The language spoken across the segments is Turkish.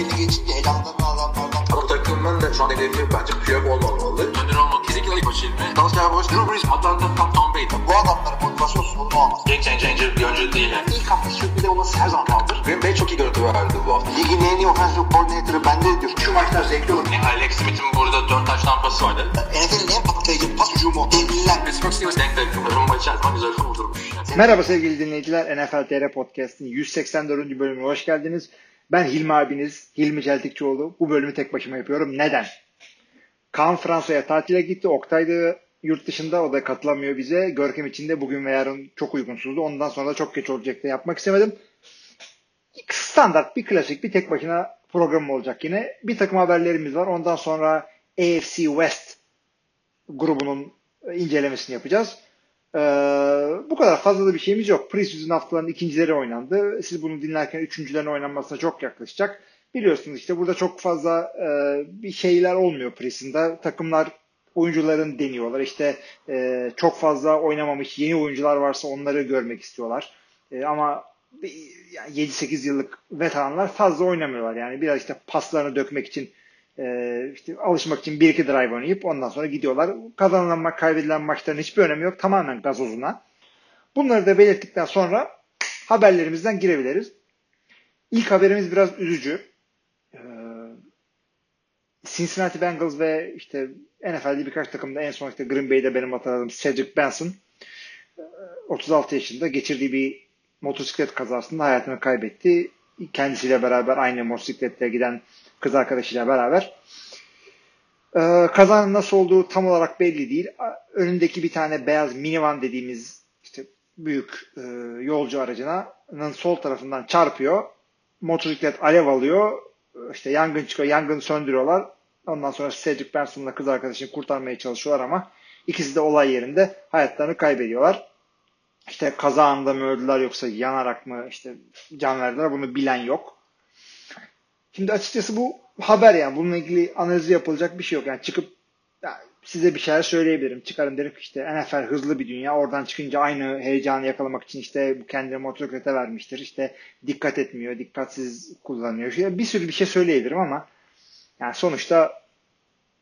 belli geçince elamdan adamlardan Ama takımın da şu an hedefi bence Piyok olmamalı. Önder olmak kesinlikle ilk maçı ilmi. Dalsya Boş, Drew Brees, Atlanta, Tom, Tom Brady. bu adamların motivasyon sorunu olmaz. Game changer bir oyuncu değil. Yani. İlk hafta sürpriz olması her zaman kaldır. Green Bay çok iyi görüntü verdi bu hafta. Ligin en iyi offensive coordinator'ı bende diyor. Şu maçlar zevkli olur. Yani Alex Smith'in burada 4 taş tampası vardı. NFL'in en patlayıcı pas hücumu. Devliler. Pittsburgh Steelers denk denk. Rumba içerisinde güzel vurdurmuş. Yani. Merhaba sevgili dinleyiciler. NFL TR Podcast'in 184. bölümüne hoş geldiniz. Ben Hilmi abiniz, Hilmi Celtikçioğlu. Bu bölümü tek başıma yapıyorum. Neden? Kaan Fransa'ya tatile gitti. Oktay da yurt dışında. O da katılamıyor bize. Görkem için de bugün ve yarın çok uygunsuzdu. Ondan sonra da çok geç olacak da yapmak istemedim. Standart bir klasik bir tek başına program olacak yine. Bir takım haberlerimiz var. Ondan sonra AFC West grubunun incelemesini yapacağız. Ee, bu kadar fazla da bir şeyimiz yok. Preseason haftaların ikincileri oynandı. Siz bunu dinlerken üçüncülerin oynanmasına çok yaklaşacak. Biliyorsunuz işte burada çok fazla e, bir şeyler olmuyor preseason'da. Takımlar oyuncuların deniyorlar. İşte e, çok fazla oynamamış yeni oyuncular varsa onları görmek istiyorlar. E, ama yani 7-8 yıllık veteranlar fazla oynamıyorlar. Yani biraz işte paslarını dökmek için e, işte alışmak için bir iki drive oynayıp ondan sonra gidiyorlar. Kazanılan maç, kaybedilen maçların hiçbir önemi yok. Tamamen gazozuna. Bunları da belirttikten sonra haberlerimizden girebiliriz. İlk haberimiz biraz üzücü. Ee, Cincinnati Bengals ve işte NFL'de birkaç takımda en son işte Green Bay'de benim hatırladığım Cedric Benson 36 yaşında geçirdiği bir motosiklet kazasında hayatını kaybetti. Kendisiyle beraber aynı motosiklette giden kız arkadaşıyla beraber. Ee, kazanın nasıl olduğu tam olarak belli değil. Önündeki bir tane beyaz minivan dediğimiz işte büyük e, yolcu aracının sol tarafından çarpıyor. Motosiklet alev alıyor. İşte yangın çıkıyor. Yangını söndürüyorlar. Ondan sonra Cedric Benson'la kız arkadaşını kurtarmaya çalışıyorlar ama ikisi de olay yerinde hayatlarını kaybediyorlar. İşte kaza anında mı öldüler yoksa yanarak mı işte can verdiler bunu bilen yok. Şimdi açıkçası bu haber yani bununla ilgili analizi yapılacak bir şey yok. Yani çıkıp yani size bir şeyler söyleyebilirim. Çıkarım derim işte NFL hızlı bir dünya. Oradan çıkınca aynı heyecanı yakalamak için işte kendine motosiklete vermiştir. İşte dikkat etmiyor, dikkatsiz kullanıyor. İşte bir sürü bir şey söyleyebilirim ama yani sonuçta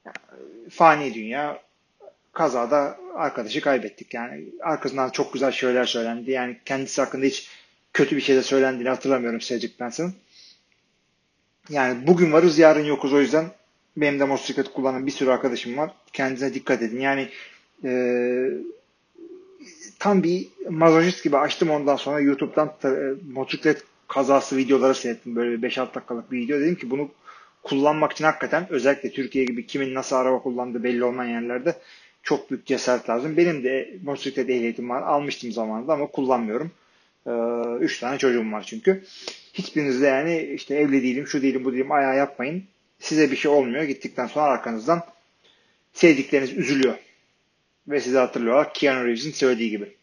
yani fani dünya kazada arkadaşı kaybettik. Yani arkasından çok güzel şeyler söylendi. Yani kendisi hakkında hiç kötü bir şey de söylendiğini hatırlamıyorum Cedric Benson'ın. Yani bugün varız yarın yokuz o yüzden benim de motosiklet kullanan bir sürü arkadaşım var. Kendinize dikkat edin. Yani e, tam bir mazoşist gibi açtım ondan sonra YouTube'dan e, motosiklet kazası videoları seyrettim. Böyle bir 5-6 dakikalık bir video. Dedim ki bunu kullanmak için hakikaten özellikle Türkiye gibi kimin nasıl araba kullandığı belli olmayan yerlerde çok büyük cesaret lazım. Benim de motosiklet ehliyetim var. Almıştım zamanında ama kullanmıyorum. Ee, üç tane çocuğum var çünkü. Hiçbiriniz de yani işte evli değilim, şu değilim, bu değilim ayağa yapmayın. Size bir şey olmuyor. Gittikten sonra arkanızdan sevdikleriniz üzülüyor. Ve size hatırlıyorlar. Keanu Reeves'in söylediği gibi.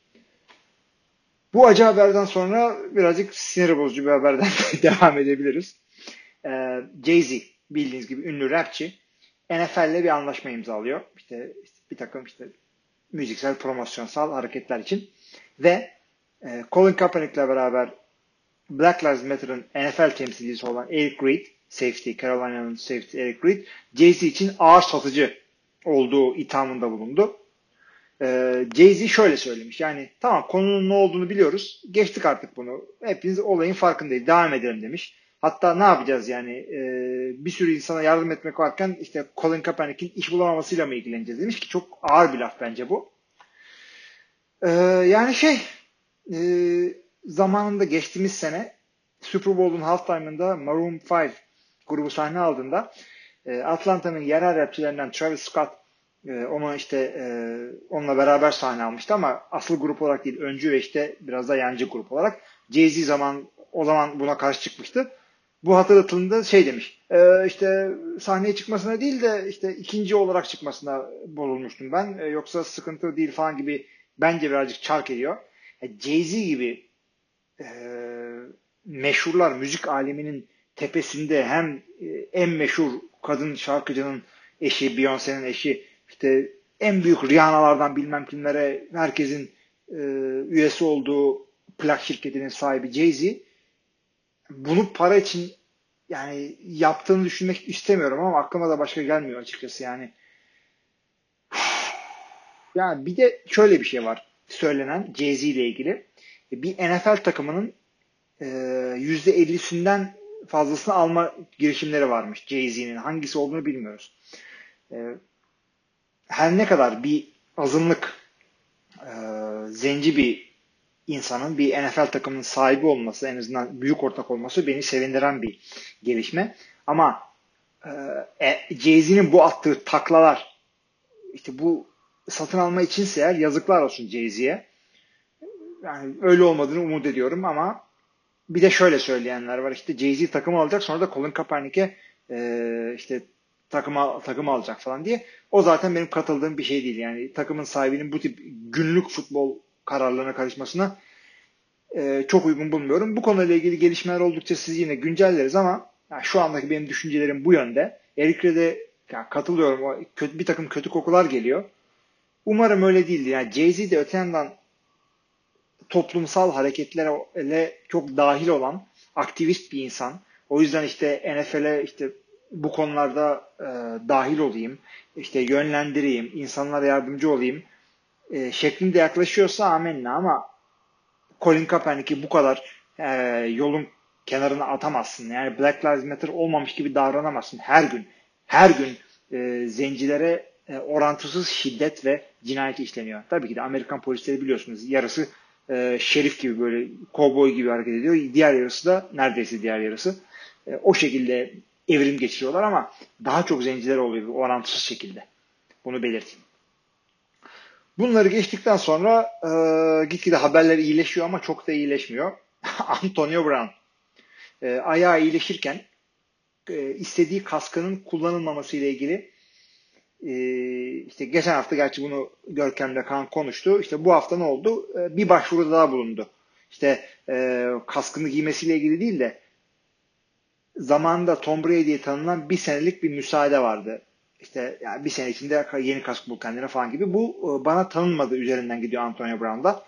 Bu acı haberden sonra birazcık sinir bozucu bir haberden devam edebiliriz. Ee, Jay-Z bildiğiniz gibi ünlü rapçi NFL'le bir anlaşma imzalıyor. İşte, işte bir takım işte müziksel promosyonsal hareketler için ve e, Colin Kaepernick'le beraber Black Lives Matter'ın NFL temsilcisi olan Eric Reid, safety, Carolina'nın safety Eric Reid, Jay-Z için ağır satıcı olduğu ithamında bulundu. Ee, Jay-Z şöyle söylemiş. Yani tamam konunun ne olduğunu biliyoruz. Geçtik artık bunu. Hepiniz olayın farkındayız. Devam edelim demiş. Hatta ne yapacağız yani e, bir sürü insana yardım etmek varken işte Colin Kaepernick'in iş bulamamasıyla mı ilgileneceğiz demiş ki çok ağır bir laf bence bu. Ee, yani şey e, zamanında geçtiğimiz sene Super Bowl'un halftime'ında Maroon 5 grubu sahne aldığında e, Atlanta'nın yerel rapçilerinden Travis Scott e, işte e, onunla beraber sahne almıştı ama asıl grup olarak değil öncü ve işte biraz da yancı grup olarak Jay-Z zaman o zaman buna karşı çıkmıştı. Bu hatırlatıldığında şey demiş e, işte sahneye çıkmasına değil de işte ikinci olarak çıkmasına bozulmuştum ben. E, yoksa sıkıntı değil falan gibi bence birazcık çark ediyor. Jay-Z gibi e, meşhurlar müzik aleminin tepesinde hem e, en meşhur kadın şarkıcının eşi, Beyoncé'nin eşi, işte en büyük Rihanna'lardan bilmem kimlere herkesin e, üyesi olduğu plak şirketinin sahibi Jay-Z bunu para için yani yaptığını düşünmek istemiyorum ama aklıma da başka gelmiyor açıkçası yani. Yani bir de şöyle bir şey var söylenen Jay-Z ile ilgili. Bir NFL takımının e, %50'sinden fazlasını alma girişimleri varmış Jay-Z'nin. Hangisi olduğunu bilmiyoruz. E, her ne kadar bir azınlık e, zenci bir insanın bir NFL takımının sahibi olması, en azından büyük ortak olması beni sevindiren bir gelişme. Ama e, Jay-Z'nin bu attığı taklalar işte bu satın alma içinse eğer yazıklar olsun Jay-Z'ye. Yani öyle olmadığını umut ediyorum ama bir de şöyle söyleyenler var. İşte Jay-Z takımı alacak sonra da Colin Kaepernick'e e, işte takıma takım alacak falan diye. O zaten benim katıldığım bir şey değil. Yani takımın sahibinin bu tip günlük futbol kararlarına karışmasına e, çok uygun bulmuyorum. Bu konuyla ilgili gelişmeler oldukça sizi yine güncelleriz ama yani şu andaki benim düşüncelerim bu yönde. Erik'le de yani katılıyorum. O kötü, bir takım kötü kokular geliyor. Umarım öyle değildir. Yani Jay-Z de öte yandan toplumsal hareketlere çok dahil olan aktivist bir insan. O yüzden işte NFL'e işte bu konularda e, dahil olayım, işte yönlendireyim, insanlara yardımcı olayım e, şeklinde yaklaşıyorsa amenna ama Colin Kaepernick'i bu kadar e, yolun kenarına atamazsın. Yani Black Lives Matter olmamış gibi davranamazsın. Her gün, her gün e, zencilere e, orantısız şiddet ve cinayet işleniyor. Tabii ki de Amerikan polisleri biliyorsunuz yarısı e, şerif gibi böyle kovboy gibi hareket ediyor. Diğer yarısı da neredeyse diğer yarısı. E, o şekilde evrim geçiriyorlar ama daha çok zenciler oluyor orantısız şekilde. Bunu belirteyim. Bunları geçtikten sonra e, gitgide haberler iyileşiyor ama çok da iyileşmiyor. Antonio Brown e, ayağı iyileşirken e, istediği kaskının kullanılmaması ile ilgili işte geçen hafta gerçi bunu Görkem'le kan konuştu. İşte bu hafta ne oldu? E, bir başvuruda daha bulundu. İşte e, kaskını giymesiyle ilgili değil de zamanında Tom Brady'ye tanınan bir senelik bir müsaade vardı. İşte yani bir sene içinde yeni kask bul kendine falan gibi. Bu e, bana tanınmadı üzerinden gidiyor Antonio Brown'da.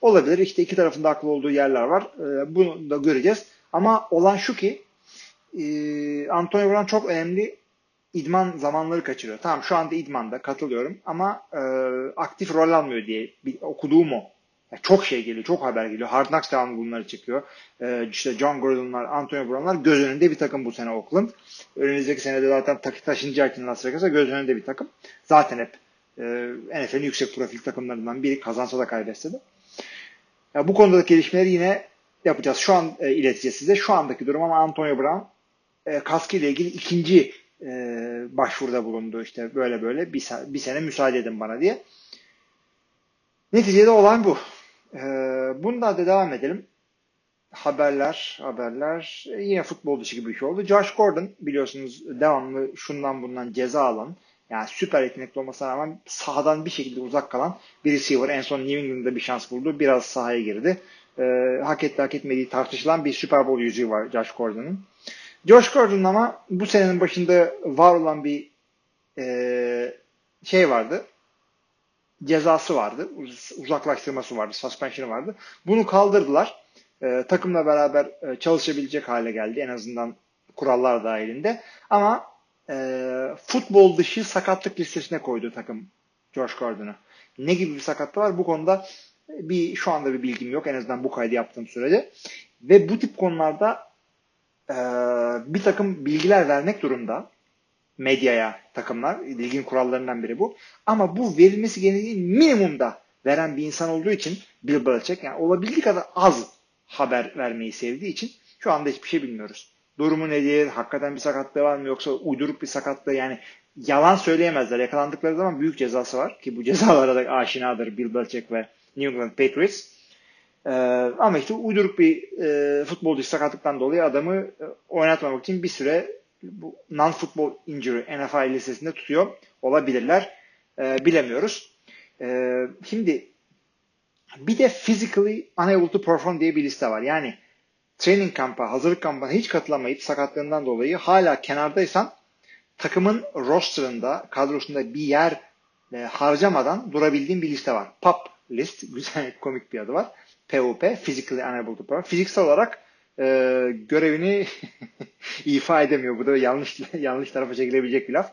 Olabilir. İşte iki tarafında haklı olduğu yerler var. E, bunu da göreceğiz. Ama olan şu ki e, Antonio Brown çok önemli idman zamanları kaçırıyor. Tamam şu anda idmanda katılıyorum ama e, aktif rol almıyor diye bir, okuduğum o. Yani çok şey geliyor, çok haber geliyor. Hard Knocks devamlı bunları çıkıyor. E, işte John Gordon'lar, Antonio Brown'lar göz önünde bir takım bu sene Oakland. Önümüzdeki senede zaten takı taşınacağı için Las Vegas'a göz önünde bir takım. Zaten hep e, NFL'in yüksek profil takımlarından biri kazansa da kaybetse de. Ya bu konuda gelişmeleri yine yapacağız. Şu an e, ileteceğiz size. Şu andaki durum ama Antonio Brown e, kaskı ile ilgili ikinci e, başvuruda bulundu. İşte böyle böyle bir, bir sene müsaade edin bana diye. Neticede olan bu. E, bunda da devam edelim. Haberler, haberler. Yine futbol dışı gibi bir şey oldu. Josh Gordon biliyorsunuz devamlı şundan bundan ceza alan yani süper yetenekli olmasına rağmen sahadan bir şekilde uzak kalan bir receiver. En son New England'da bir şans buldu. Biraz sahaya girdi. E, hak etti hak etmediği tartışılan bir Super Bowl yüzüğü var Josh Gordon'ın. Josh Gordon ama bu senenin başında var olan bir e, şey vardı. Cezası vardı. Uzaklaştırması vardı. Suspension'ı vardı. Bunu kaldırdılar. E, takımla beraber e, çalışabilecek hale geldi. En azından kurallar dahilinde. Ama e, futbol dışı sakatlık listesine koydu takım Josh Gordon'u. Ne gibi bir sakatlığı var? Bu konuda bir şu anda bir bilgim yok. En azından bu kaydı yaptığım sürede. Ve bu tip konularda e, bir takım bilgiler vermek durumda medyaya takımlar. Ligin kurallarından biri bu. Ama bu verilmesi gerektiği minimumda veren bir insan olduğu için Bill Belichick yani olabildiği kadar az haber vermeyi sevdiği için şu anda hiçbir şey bilmiyoruz. Durumu nedir? Hakikaten bir sakatlığı var mı? Yoksa uydurup bir sakatlığı yani yalan söyleyemezler. Yakalandıkları zaman büyük cezası var ki bu cezalara da aşinadır Bill Belichick ve New England Patriots. Ee, ama işte uyduruk bir e, futbolcu sakatlıktan dolayı adamı e, oynatmamak için bir süre bu non-football injury NFL listesinde tutuyor olabilirler. E, bilemiyoruz. E, şimdi bir de physically unable to perform diye bir liste var. Yani training kampa, hazırlık kampına hiç katılamayıp sakatlığından dolayı hala kenardaysan takımın rosterında, kadrosunda bir yer e, harcamadan durabildiğin bir liste var. PUP list, güzel komik bir adı var. POP, Physically Unable to Perform. Fiziksel olarak e, görevini ifa edemiyor. Bu da yanlış yanlış tarafa çekilebilecek bir laf.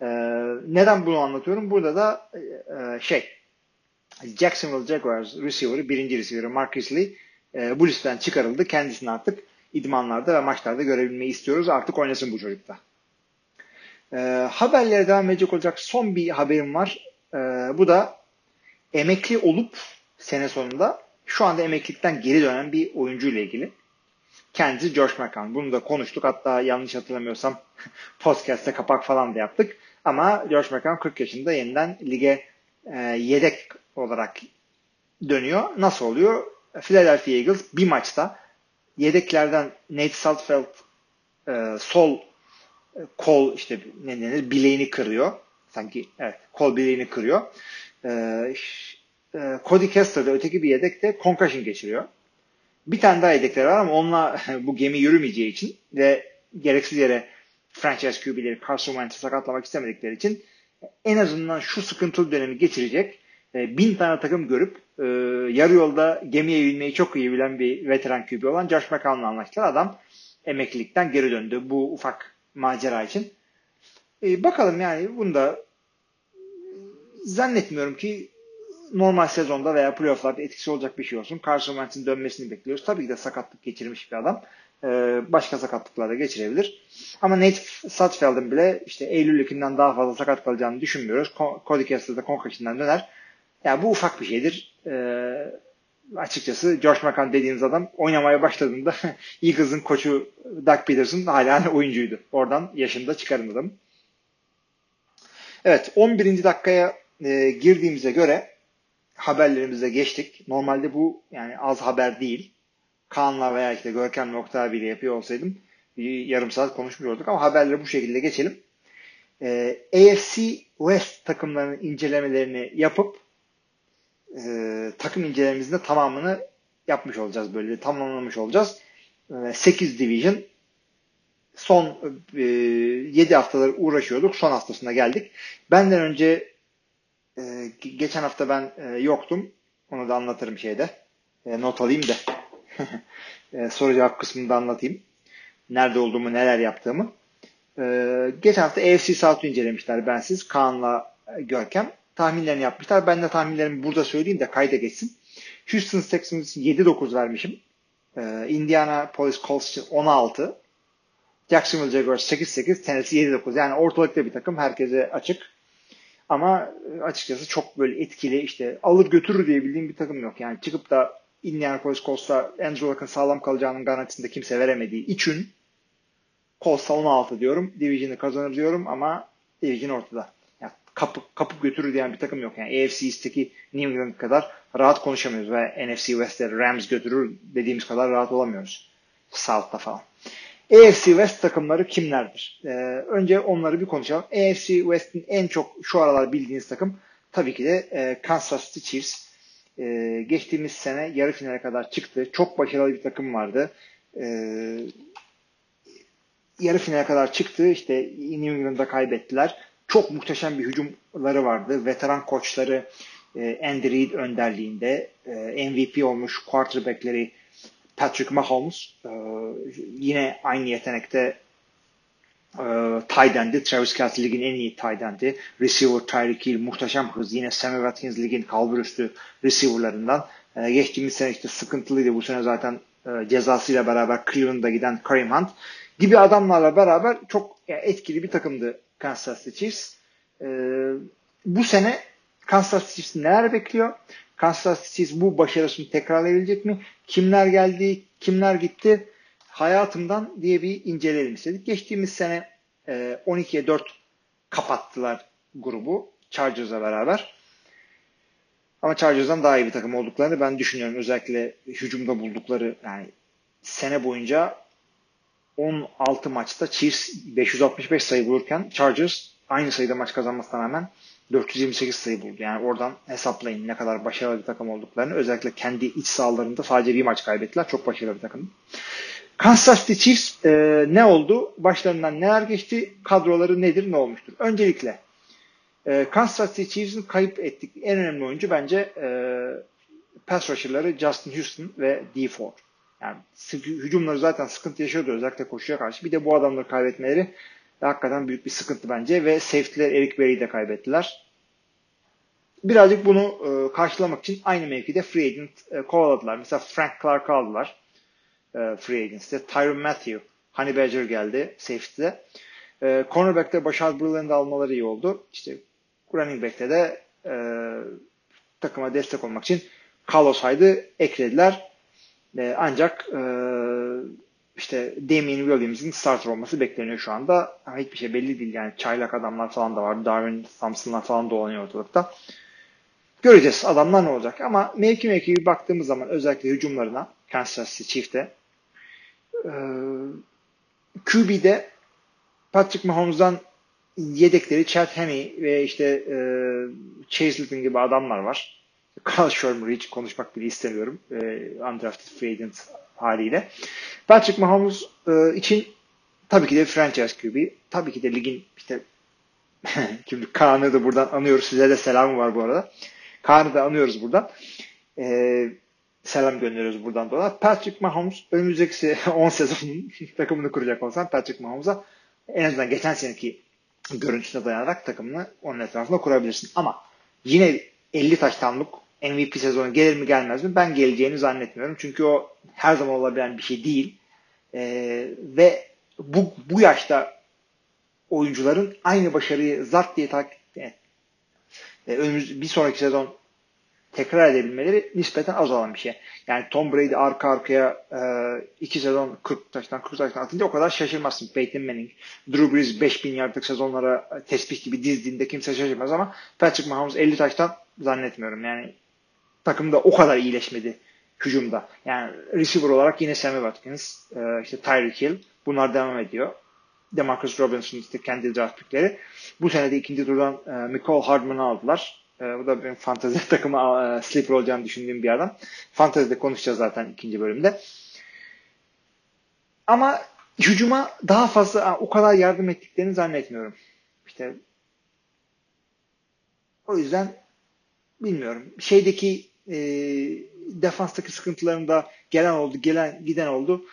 E, neden bunu anlatıyorum? Burada da e, şey Jacksonville Jaguars receiver'ı birinci receiver'ı Marcus Lee e, bu listeden çıkarıldı. Kendisini artık idmanlarda ve maçlarda görebilmeyi istiyoruz. Artık oynasın bu çocukta. E, haberlere devam edecek olacak son bir haberim var. E, bu da emekli olup sene sonunda şu anda emeklilikten geri dönen bir oyuncu ile ilgili. Kendisi Josh McCown. Bunu da konuştuk. Hatta yanlış hatırlamıyorsam podcast'te kapak falan da yaptık. Ama Josh McCown 40 yaşında yeniden lige e, yedek olarak dönüyor. Nasıl oluyor? Philadelphia Eagles bir maçta yedeklerden Nate Saltfeld e, sol e, kol işte ne denir bileğini kırıyor. Sanki evet kol bileğini kırıyor. E, e, Cody Kessler de öteki bir yedek de concussion geçiriyor. Bir tane daha yedekleri var ama onunla bu gemi yürümeyeceği için ve gereksiz yere franchise QB'leri Carson Wentz'i sakatlamak istemedikleri için en azından şu sıkıntılı dönemi geçirecek e, bin tane takım görüp e, yarı yolda gemiye binmeyi çok iyi bilen bir veteran QB olan Josh McCown'la anlaştılar. Adam emeklilikten geri döndü bu ufak macera için. E, bakalım yani bunda zannetmiyorum ki normal sezonda veya playofflarda etkisi olacak bir şey olsun. Carson Wentz'in dönmesini bekliyoruz. Tabii ki de sakatlık geçirmiş bir adam. Ee, başka sakatlıklar da geçirebilir. Ama Nate Sutfeld'in bile işte Eylül 2'den daha fazla sakat kalacağını düşünmüyoruz. Cody Kessler de concussion'dan döner. Yani bu ufak bir şeydir. Ee, açıkçası Josh McCown dediğiniz adam oynamaya başladığında Eagles'ın koçu Doug Peterson hala oyuncuydu. Oradan yaşında çıkarın adam. Evet 11. dakikaya e, girdiğimize göre haberlerimize geçtik. Normalde bu yani az haber değil. Kaan'la veya işte Görkem Oktay bile yapıyor olsaydım bir yarım saat konuşmuş olduk ama haberleri bu şekilde geçelim. Ee, AFC West takımlarının incelemelerini yapıp e, takım incelememizin tamamını yapmış olacağız böyle tamamlamış olacağız. E, 8 division son e, 7 haftalar uğraşıyorduk. Son haftasına geldik. Benden önce e, geçen hafta ben e, yoktum. Onu da anlatırım şeyde. E, not alayım da. e, soru cevap kısmında anlatayım. Nerede olduğumu, neler yaptığımı. E, geçen hafta AFC South'u incelemişler bensiz. Kaan'la Görkem. Tahminlerini yapmışlar. Ben de tahminlerimi burada söyleyeyim de kayda geçsin. Houston Texans 7-9 vermişim. E, Indiana Police Colts için 16. Jacksonville Jaguars 8-8. Tennessee 7-9. Yani ortalıkta bir takım. Herkese açık. Ama açıkçası çok böyle etkili işte alır götürür diye bildiğim bir takım yok. Yani çıkıp da Indianapolis Colts'a Andrew Luck'ın sağlam kalacağının garantisini de kimse veremediği için Colts'a 16 diyorum. Division'ı kazanır diyorum ama Division ortada. Yani kapıp, kapıp götürür diyen bir takım yok. Yani AFC East'teki New England kadar rahat konuşamıyoruz ve NFC West'te Rams götürür dediğimiz kadar rahat olamıyoruz. South'ta falan. AFC West takımları kimlerdir? Ee, önce onları bir konuşalım. AFC West'in en çok şu aralar bildiğiniz takım tabii ki de e, Kansas City Chiefs. E, geçtiğimiz sene yarı finale kadar çıktı. Çok başarılı bir takım vardı. E, yarı finale kadar çıktı. İşte New England'da kaybettiler. Çok muhteşem bir hücumları vardı. Veteran koçları e, Andy Reid önderliğinde e, MVP olmuş quarterback'leri Patrick Mahomes e, yine aynı yetenekte e, tight end'i. Travis Kelce ligin en iyi tight end'i. Receiver Tyreek Hill muhteşem hız. Yine Sammy Watkins ligin kalbur üstü receiver'larından. E, geçtiğimiz sene işte sıkıntılıydı. Bu sene zaten e, cezasıyla beraber Cleveland'a giden Kareem Hunt gibi adamlarla beraber çok yani etkili bir takımdı Kansas City Chiefs. E, bu sene Kansas City Chiefs neler bekliyor? Kansas City bu başarısını tekrarlayabilecek mi? Kimler geldi, kimler gitti? Hayatımdan diye bir inceleyelim istedik. Geçtiğimiz sene e, 12'ye 4 kapattılar grubu Chargers'la beraber. Ama Chargers'dan daha iyi bir takım olduklarını ben düşünüyorum. Özellikle hücumda buldukları yani sene boyunca 16 maçta Chiefs 565 sayı bulurken Chargers aynı sayıda maç kazanmasına rağmen 428 sayı buldu. Yani oradan hesaplayın ne kadar başarılı bir takım olduklarını. Özellikle kendi iç sahalarında sadece bir maç kaybettiler. Çok başarılı bir takım. Kansas City Chiefs e, ne oldu? Başlarından neler geçti? Kadroları nedir? Ne olmuştur? Öncelikle e, Kansas City Chiefs'in kayıp ettik en önemli oyuncu bence e, pass rusher'ları Justin Houston ve D Ford. Yani hücumları zaten sıkıntı yaşıyordu özellikle koşuya karşı. Bir de bu adamları kaybetmeleri hakikaten büyük bir sıkıntı bence ve safety'ler Eric Berry'i de kaybettiler. Birazcık bunu e, karşılamak için aynı mevkide free agent e, kovaladılar. Mesela Frank Clark aldılar e, free agents'te. Tyron Matthew, Honey Badger geldi safety'de. E, cornerback'te Başar Breland'ı almaları iyi oldu. İşte running back'te de e, takıma destek olmak için Carlos Hyde'ı eklediler. E, ancak e, işte Damien Williams'in starter olması bekleniyor şu anda. Ama hiçbir şey belli değil. Yani çaylak adamlar falan da var. Darwin Thompson'lar falan dolanıyor ortalıkta. Göreceğiz adamlar ne olacak. Ama mevki mevki bir baktığımız zaman özellikle hücumlarına Kansas City Chief'te e, QB'de Patrick Mahomes'dan yedekleri Chad Henne ve işte e, Chase Litton gibi adamlar var. Carl Shermer'ı hiç konuşmak bile istemiyorum. E, undrafted free agent haliyle. Patrick Mahomes e, için tabii ki de franchise QB. Tabii ki de ligin işte şimdi Kaan'ı da buradan anıyoruz. Size de selamı var bu arada. Kaan'ı da anıyoruz buradan. E, selam gönderiyoruz buradan dolayı. Patrick Mahomes önümüzdeki 10 sezonun takımını kuracak olsan Patrick Mahomes'a en azından geçen seneki görüntüsüne dayanarak takımını onun etrafında kurabilirsin. Ama yine 50 taştanlık MVP sezonu gelir mi gelmez mi? Ben geleceğini zannetmiyorum. Çünkü o her zaman olabilen bir şey değil. Ee, ve bu, bu yaşta oyuncuların aynı başarıyı zart diye takip e, önümüz bir sonraki sezon tekrar edebilmeleri nispeten az olan bir şey. Yani Tom Brady arka arkaya e, iki sezon 40 taştan 40 taştan atınca o kadar şaşırmazsın. Peyton Manning, Drew Brees 5000 yardlık sezonlara tespih gibi dizdiğinde kimse şaşırmaz ama Patrick Mahomes 50 taştan zannetmiyorum. Yani takımda o kadar iyileşmedi hücumda. Yani receiver olarak yine Sammy Watkins, e, işte Tyreek Hill bunlar devam ediyor. Demarcus Robinson işte kendi draft pickleri. Bu sene de ikinci turdan e, Michael Hardman'ı aldılar. E, bu da benim fantezi takımı e, sleeper olacağını düşündüğüm bir adam. Fantezide konuşacağız zaten ikinci bölümde. Ama hücuma daha fazla o kadar yardım ettiklerini zannetmiyorum. İşte o yüzden bilmiyorum. Şeydeki e, defanstaki sıkıntılarında gelen oldu, gelen giden oldu.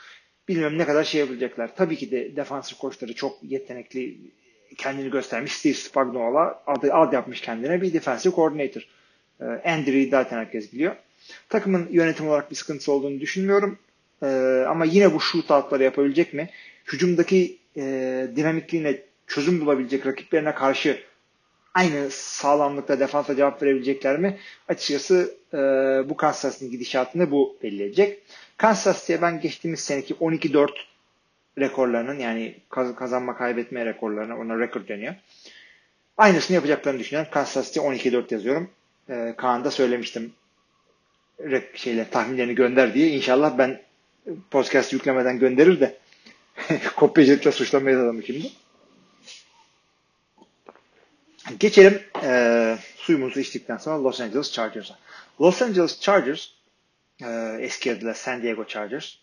Bilmiyorum ne kadar şey yapabilecekler. Tabii ki de defansif koçları çok yetenekli kendini göstermiş. Steve Spagnuolo adı, ad yapmış kendine bir defensive coordinator. E, Andrew'i zaten herkes biliyor. Takımın yönetim olarak bir sıkıntısı olduğunu düşünmüyorum. E, ama yine bu shootoutları yapabilecek mi? Hücumdaki e, dinamikliğine çözüm bulabilecek rakiplerine karşı aynı sağlamlıkta defansa cevap verebilecekler mi? Açıkçası e, bu Kansas City'nin gidişatını bu belli edecek. Kansas ben geçtiğimiz seneki 12-4 rekorlarının yani kazanma kaybetme rekorlarına ona rekor deniyor. Aynısını yapacaklarını düşünüyorum. Kansas City 12-4 yazıyorum. E, Kaan da söylemiştim şeyler tahminlerini gönder diye. İnşallah ben podcast yüklemeden gönderir de kopyacılıkla suçlamayız adamı şimdi. Geçelim e, suyumuzu içtikten sonra Los Angeles Chargers'a. Los Angeles Chargers e, eski adıyla San Diego Chargers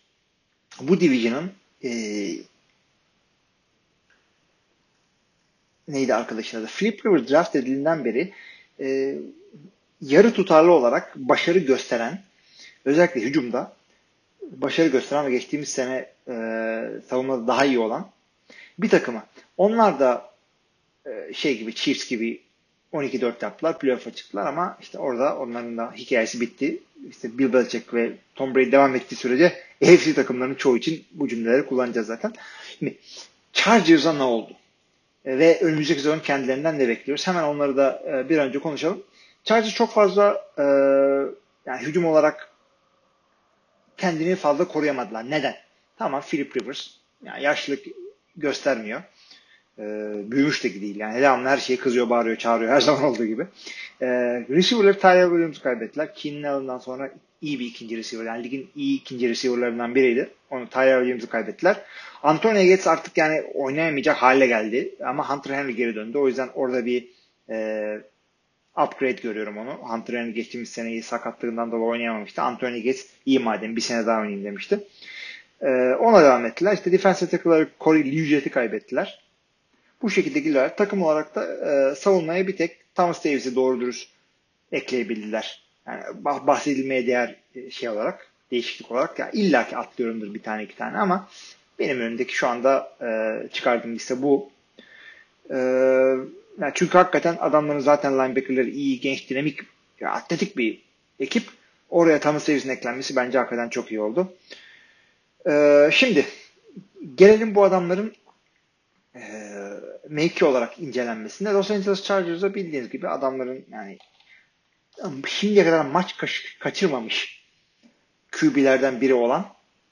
bu division'ın e, neydi arkadaşın adı? Flip River draft edildiğinden beri e, yarı tutarlı olarak başarı gösteren özellikle hücumda başarı gösteren ve geçtiğimiz sene e, savunmada daha iyi olan bir takımı. Onlar da e, şey gibi Chiefs gibi 12-4 yaptılar. Playoff'a çıktılar ama işte orada onların da hikayesi bitti. İşte Bill Belichick ve Tom Brady devam ettiği sürece AFC takımlarının çoğu için bu cümleleri kullanacağız zaten. Şimdi Chargers'a ne oldu? E, ve önümüzdeki sezon kendilerinden ne bekliyoruz? Hemen onları da e, bir önce konuşalım. Chargers çok fazla e, yani hücum olarak kendini fazla koruyamadılar. Neden? Tamam Philip Rivers yani yaşlılık göstermiyor. E, büyümüş de değil. Yani devamlı her şeyi kızıyor, bağırıyor, çağırıyor. Her zaman olduğu gibi. E, receiver'ları Tyler Williams kaybettiler. Keenan Allen'dan sonra iyi bir ikinci receiver. Yani ligin iyi ikinci receiver'larından biriydi. Onu Tyler Williams'ı kaybettiler. Antonio Gates artık yani oynayamayacak hale geldi. Ama Hunter Henry geri döndü. O yüzden orada bir e, upgrade görüyorum onu. Hunter Henry geçtiğimiz seneyi sakatlığından dolayı oynayamamıştı. Antonio Gates iyi madem bir sene daha oynayayım demişti. E, ona devam ettiler. İşte defensive tackle'ları Corey Liujet'i kaybettiler. Bu şekilde gidiyorlar. Takım olarak da e, savunmaya bir tek Thomas Davis'i doğru dürüst ekleyebildiler. Yani bahsedilmeye değer e, şey olarak değişiklik olarak. Ya illa ki atlıyorumdur bir tane iki tane ama benim önümdeki şu anda e, çıkardığım liste bu. E, yani çünkü hakikaten adamların zaten linebackerları iyi, genç, dinamik, ya atletik bir ekip. Oraya Thomas Davis'in eklenmesi bence hakikaten çok iyi oldu. E, şimdi gelelim bu adamların e, mevki olarak incelenmesinde. Los Angeles Chargers'a bildiğiniz gibi adamların yani şimdiye kadar maç kaç, kaçırmamış QB'lerden biri olan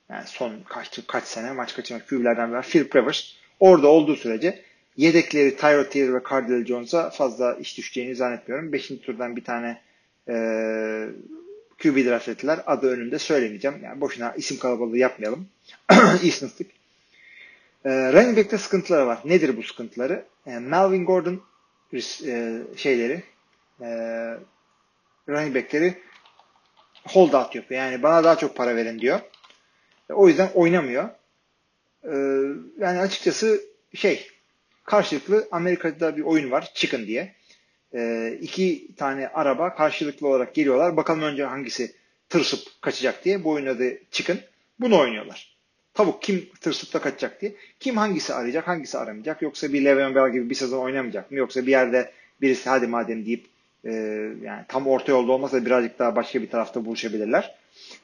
yani son kaç, kaç sene maç kaçırmış QB'lerden biri Philip Rivers orada olduğu sürece yedekleri Tyrod Taylor ve Cardell Jones'a fazla iş düşeceğini zannetmiyorum. Beşinci turdan bir tane e, QB draft ettiler. Adı önünde söylemeyeceğim. Yani boşuna isim kalabalığı yapmayalım. İyi sınıftık. E, running back'te sıkıntıları var. Nedir bu sıkıntıları? E, Melvin Gordon e, şeyleri e, running back'leri hold out yapıyor. Yani bana daha çok para verin diyor. E, o yüzden oynamıyor. E, yani açıkçası şey karşılıklı Amerika'da bir oyun var. Chicken diye. E, iki tane araba karşılıklı olarak geliyorlar. Bakalım önce hangisi tırsıp kaçacak diye. Bu oyun adı Chicken. Bunu oynuyorlar. Tavuk kim tırsıp da kaçacak diye. Kim hangisi arayacak, hangisi aramayacak. Yoksa bir Le'Veon Bell gibi bir sezon oynamayacak mı? Yoksa bir yerde birisi hadi madem deyip e, yani tam orta yolda olmasa birazcık daha başka bir tarafta buluşabilirler.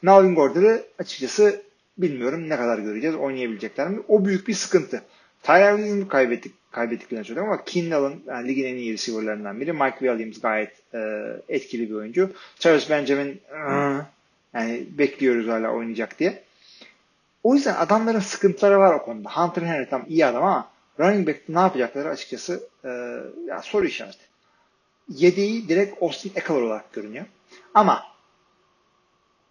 Melvin Gordon'ı açıkçası bilmiyorum ne kadar göreceğiz. Oynayabilecekler mi? O büyük bir sıkıntı. Tyler Williams'ı kaybettik, kaybettiklerini söylüyorum ama Keenan yani ligin en iyi receiver'larından biri. Mike Williams gayet e, etkili bir oyuncu. Charles Benjamin ıı, yani bekliyoruz hala oynayacak diye. O yüzden adamların sıkıntıları var o konuda. Hunter Henry tam iyi adam ama running back ne yapacakları açıkçası e, ya soru işareti. Yedeği direkt Austin Eckler olarak görünüyor. Ama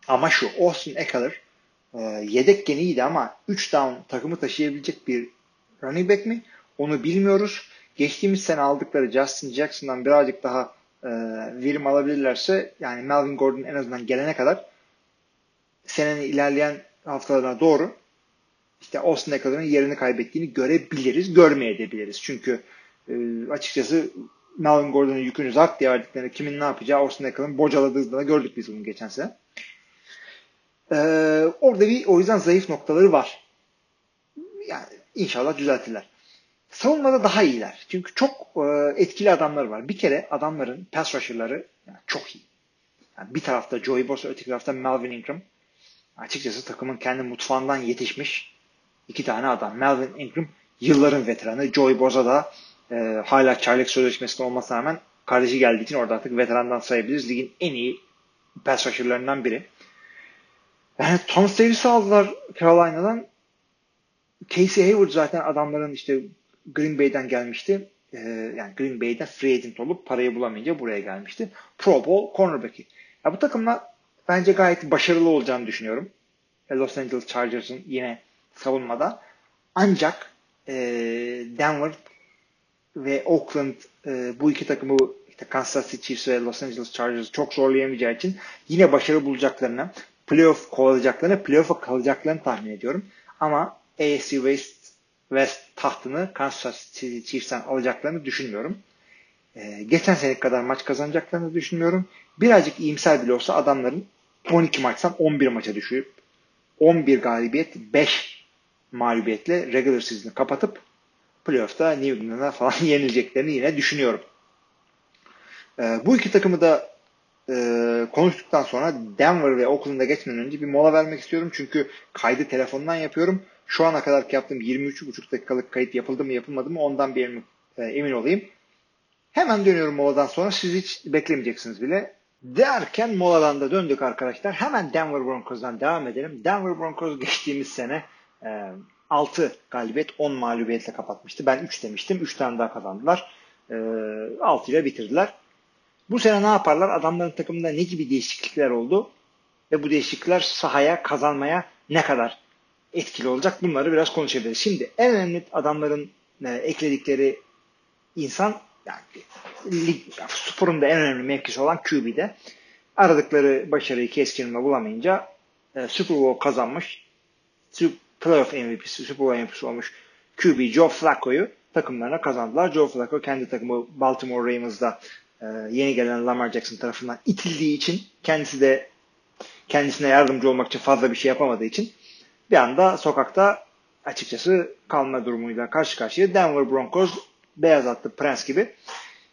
ama şu Austin Eckler e, yedek gene iyiydi ama 3 down takımı taşıyabilecek bir running back mi? Onu bilmiyoruz. Geçtiğimiz sene aldıkları Justin Jackson'dan birazcık daha e, verim alabilirlerse yani Melvin Gordon en azından gelene kadar senenin ilerleyen haftalarına doğru işte Austin Eckler'ın yerini kaybettiğini görebiliriz, görmeyebiliriz. Çünkü e, açıkçası Melvin Gordon'un yükünü zart diye verdiklerinde kimin ne yapacağı Austin Eckler'ın bocaladığını gördük biz bunu geçen sene. Ee, orada bir o yüzden zayıf noktaları var. Yani inşallah düzeltirler. Savunmada daha iyiler. Çünkü çok e, etkili adamlar var. Bir kere adamların pass rusher'ları yani çok iyi. Yani bir tarafta Joey Bosa, öteki tarafta Melvin Ingram. Açıkçası takımın kendi mutfağından yetişmiş iki tane adam. Melvin Ingram yılların veteranı. Joey Bosa da e, hala çaylak sözleşmesinde olmasına rağmen kardeşi geldiği için orada artık veterandan sayabiliriz. Ligin en iyi pass rusher'larından biri. Yani Tom Davis'i aldılar Carolina'dan. Casey Hayward zaten adamların işte Green Bay'den gelmişti. Ee, yani Green Bay'den free agent olup parayı bulamayınca buraya gelmişti. Pro Bowl cornerback'i. Ya bu takımla bence gayet başarılı olacağını düşünüyorum. Los Angeles Chargers'ın yine savunmada. Ancak e, Denver ve Oakland e, bu iki takımı işte Kansas City Chiefs ve Los Angeles Chargers çok zorlayamayacağı için yine başarı bulacaklarını, playoff kovalayacaklarını, playoff'a kalacaklarını tahmin ediyorum. Ama AFC West, West tahtını Kansas City Chiefs'ten alacaklarını düşünmüyorum. Ee, geçen sene kadar maç kazanacaklarını düşünmüyorum. Birazcık iyimser bile olsa adamların 12 maçtan 11 maça düşüp 11 galibiyet 5 mağlubiyetle regular season'ı kapatıp playoff'ta New England'a falan yenileceklerini yine düşünüyorum. Ee, bu iki takımı da e, konuştuktan sonra Denver ve Oakland'a geçmeden önce bir mola vermek istiyorum. Çünkü kaydı telefondan yapıyorum. Şu ana kadar yaptığım 23,5 dakikalık kayıt yapıldı mı yapılmadı mı ondan bir emin, e, emin olayım. Hemen dönüyorum moladan sonra. Siz hiç beklemeyeceksiniz bile. Derken moladan da döndük arkadaşlar. Hemen Denver Broncos'dan devam edelim. Denver Broncos geçtiğimiz sene e, 6 galibiyet 10 mağlubiyetle kapatmıştı. Ben 3 demiştim. 3 tane daha kazandılar. E, 6 ile bitirdiler. Bu sene ne yaparlar? Adamların takımında ne gibi değişiklikler oldu? Ve bu değişiklikler sahaya kazanmaya ne kadar etkili olacak? Bunları biraz konuşabiliriz. Şimdi en önemli adamların e, ekledikleri insan yani lig, sporun da en önemli mevkisi olan QB'de. Aradıkları başarıyı keskinme bulamayınca e, Super Bowl kazanmış playoff MVP'si, Super Bowl MVP'si olmuş QB Joe Flacco'yu takımlarına kazandılar. Joe Flacco kendi takımı Baltimore Ravens'da e, yeni gelen Lamar Jackson tarafından itildiği için kendisi de kendisine yardımcı olmak için fazla bir şey yapamadığı için bir anda sokakta açıkçası kalma durumuyla karşı karşıya Denver Broncos beyaz atlı prens gibi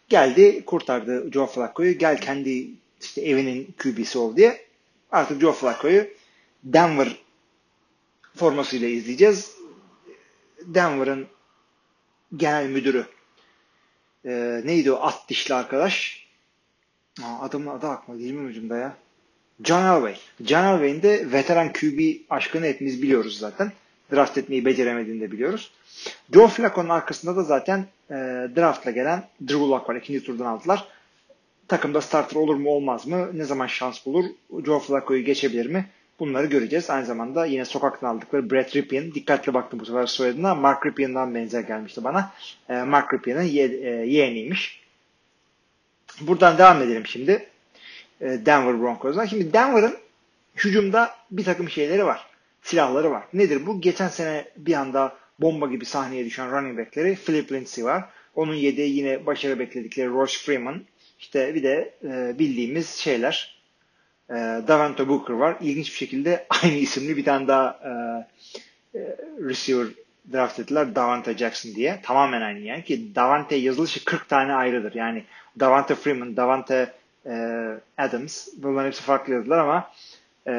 geldi kurtardı Joe Flacco'yu gel kendi işte evinin QB'si ol diye artık Joe Flacco'yu Denver formasıyla izleyeceğiz. Denver'ın genel müdürü e, neydi o at dişli arkadaş? Aa, adamın adı aklıma dilimin ucunda ya. John Elway. John Elway'in de veteran QB aşkını hepimiz biliyoruz zaten. Draft etmeyi beceremediğini de biliyoruz. Joe Flacco'nun arkasında da zaten e, draftla gelen Drew Lock var. İkinci turdan aldılar. Takımda starter olur mu olmaz mı? Ne zaman şans bulur? Joe Flacco'yu geçebilir mi? Bunları göreceğiz. Aynı zamanda yine sokaktan aldıkları Brett Ripien. Dikkatli baktım bu sefer soyadına. Mark Ripien'dan benzer gelmişti bana. E, Mark Ripien'in e, yeğeniymiş. Buradan devam edelim şimdi. E, Denver Broncos'dan. Şimdi Denver'ın hücumda bir takım şeyleri var. Silahları var. Nedir bu? Geçen sene bir anda bomba gibi sahneye düşen running backleri Philip Lindsay var. Onun yedeği yine başarı bekledikleri Roche Freeman. İşte bir de e, bildiğimiz şeyler e, Davante Booker var. İlginç bir şekilde aynı isimli bir tane daha e, e, receiver draft ettiler Davante Jackson diye. Tamamen aynı yani ki Davante yazılışı 40 tane ayrıdır. Yani Davante Freeman, Davante e, Adams bunların hepsi farklı yazdılar ama e,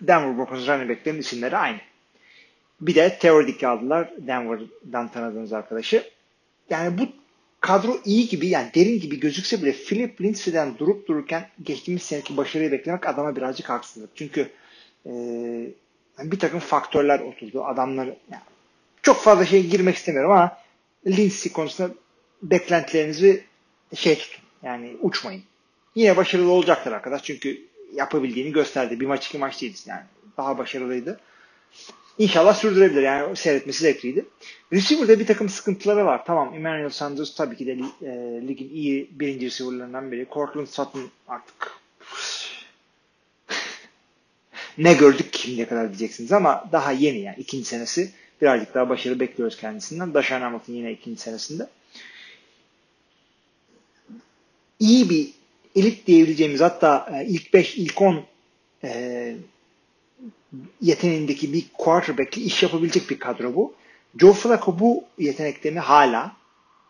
Denver Broncos running back'lerin isimleri aynı. Bir de teoretik aldılar Denver'dan tanıdığınız arkadaşı. Yani bu kadro iyi gibi yani derin gibi gözükse bile Philip Lindsay'den durup dururken geçtiğimiz seneki başarıyı beklemek adama birazcık haksızlık. Çünkü e, bir takım faktörler oturdu. Adamlar yani çok fazla şey girmek istemiyorum ama Lindsay konusunda beklentilerinizi şey tutun. Yani uçmayın. Yine başarılı olacaktır arkadaş. Çünkü yapabildiğini gösterdi. Bir maç iki maç değiliz yani. Daha başarılıydı. İnşallah sürdürebilir. Yani seyretmesi zevkliydi. Receiver'da bir takım sıkıntıları var. Tamam Emmanuel Sanders tabii ki de e, ligin iyi birinci receiver'larından biri. Cortland Sutton artık ne gördük şimdiye kadar diyeceksiniz ama daha yeni yani ikinci senesi. Birazcık daha başarı bekliyoruz kendisinden. Dashawn Hamilton yine ikinci senesinde. İyi bir elit diyebileceğimiz hatta e, ilk 5, ilk 10 e, yeteneğindeki bir quarterback'li iş yapabilecek bir kadro bu. Joe Flacco bu yetenekte hala?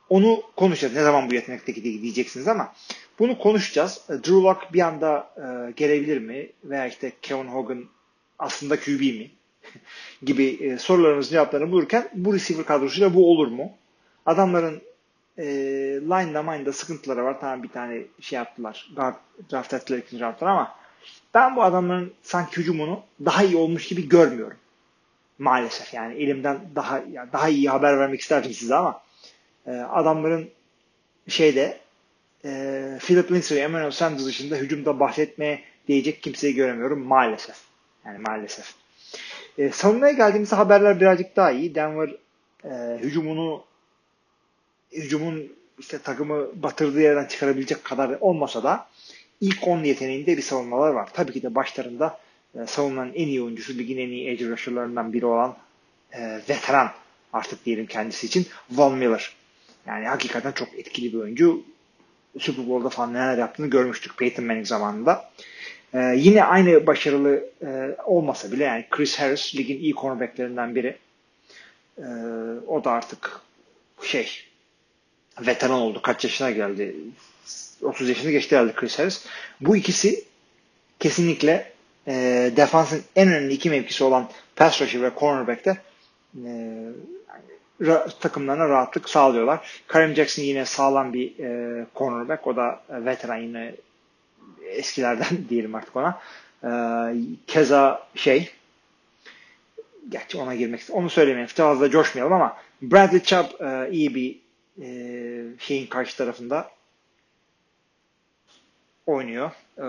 Onu konuşacağız. Ne zaman bu yetenekteki diyeceksiniz ama bunu konuşacağız. E, Drew Lock bir anda e, gelebilir mi? Veya işte Kevin Hogan aslında QB mi? gibi e, sorularımızın cevaplarını bulurken bu receiver kadrosuyla bu olur mu? Adamların e, line'da mine'da sıkıntıları var. Tamam bir tane şey yaptılar. Draft ettiler ikinci draftlar ama ben bu adamların sanki hücumunu daha iyi olmuş gibi görmüyorum. Maalesef yani elimden daha yani daha iyi haber vermek isterdim size ama e, adamların şeyde e, Philip Lindsay Emmanuel Sanders dışında hücumda bahsetmeye değecek kimseyi göremiyorum maalesef. Yani maalesef. E, savunmaya geldiğimizde haberler birazcık daha iyi. Denver e, hücumunu hücumun işte takımı batırdığı yerden çıkarabilecek kadar olmasa da ilk 10 yeteneğinde bir savunmalar var. Tabii ki de başlarında e, savunmanın en iyi oyuncusu, ligin en iyi edge rusherlarından biri olan e, veteran artık diyelim kendisi için Von Miller. Yani hakikaten çok etkili bir oyuncu. Super Bowl'da falan neler yaptığını görmüştük Peyton Manning zamanında. Ee, yine aynı başarılı e, olmasa bile yani Chris Harris ligin iyi cornerbacklerinden biri. Ee, o da artık şey veteran oldu. Kaç yaşına geldi? 30 yaşını geçti herhalde Chris Harris. Bu ikisi kesinlikle e, defansın en önemli iki mevkisi olan pass rusher ve cornerback'te e, ra- takımlarına rahatlık sağlıyorlar. Kareem Jackson yine sağlam bir e, cornerback. O da e, veteran yine eskilerden diyelim artık ona. E, keza şey gerçi ona girmek onu söylemeyelim. Fazla coşmayalım ama Bradley Chubb e, iyi bir e, şeyin karşı tarafında oynuyor. E,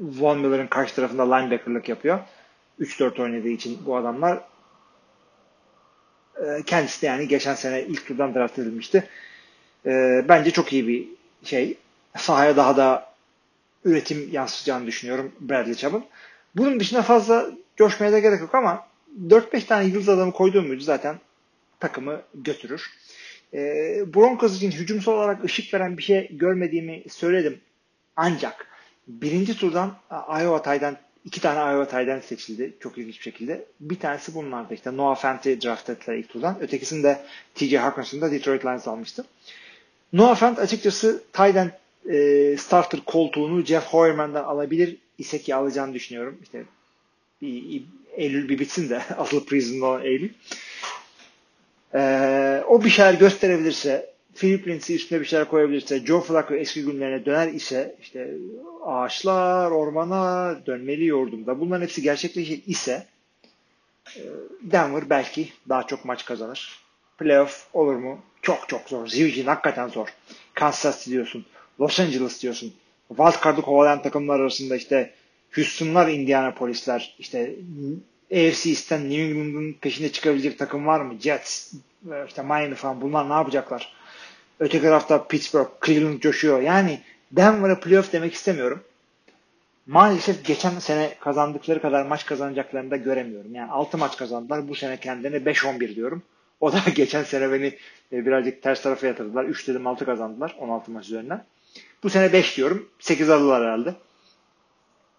Von Miller'ın karşı tarafında linebacker'lık yapıyor. 3-4 oynadığı için bu adamlar e, kendisi de yani geçen sene ilk turdan draft edilmişti. E, bence çok iyi bir şey. Sahaya daha da üretim yansıtacağını düşünüyorum Bradley Chubb'ın. Bunun dışında fazla coşmaya da gerek yok ama 4-5 tane yıldız adamı koyduğum muydu zaten takımı götürür. E, Broncos için hücumsal olarak ışık veren bir şey görmediğimi söyledim. Ancak Birinci turdan Iowa Tay'dan iki tane Iowa Tay'dan seçildi çok ilginç bir şekilde. Bir tanesi bunlardı işte Noah Fant'i draft ettiler ilk turdan. Ötekisini de TJ Hawkinson'ı da Detroit Lions almıştı. Noah Fant açıkçası Tay'dan e, starter koltuğunu Jeff Hoyerman'dan alabilir ise ki alacağını düşünüyorum. İşte bir, Eylül bir bitsin de asıl prison'da olan Eylül. Ee, o bir şeyler gösterebilirse Philip Lindsay üstüne bir şeyler koyabilirse Joe Flacco eski günlerine döner ise işte ağaçlar ormana dönmeli yordumda bunların hepsi gerçekleşir ise e, Denver belki daha çok maç kazanır. Playoff olur mu? Çok çok zor. Division hakikaten zor. Kansas City diyorsun. Los Angeles diyorsun. Wildcard'ı kovalayan takımlar arasında işte Houston'lar, Indianapolis'ler, işte AFC East'ten New England'ın peşinde çıkabilecek takım var mı? Jets, işte Miami falan bunlar ne yapacaklar? Öteki tarafta Pittsburgh, Cleveland coşuyor. Yani Denver'a playoff demek istemiyorum. Maalesef geçen sene kazandıkları kadar maç kazanacaklarını da göremiyorum. Yani 6 maç kazandılar. Bu sene kendilerine 5-11 diyorum. O da geçen sene beni e, birazcık ters tarafa yatırdılar. 3 dedim 6 kazandılar 16 maç üzerinden. Bu sene 5 diyorum. 8 aldılar herhalde.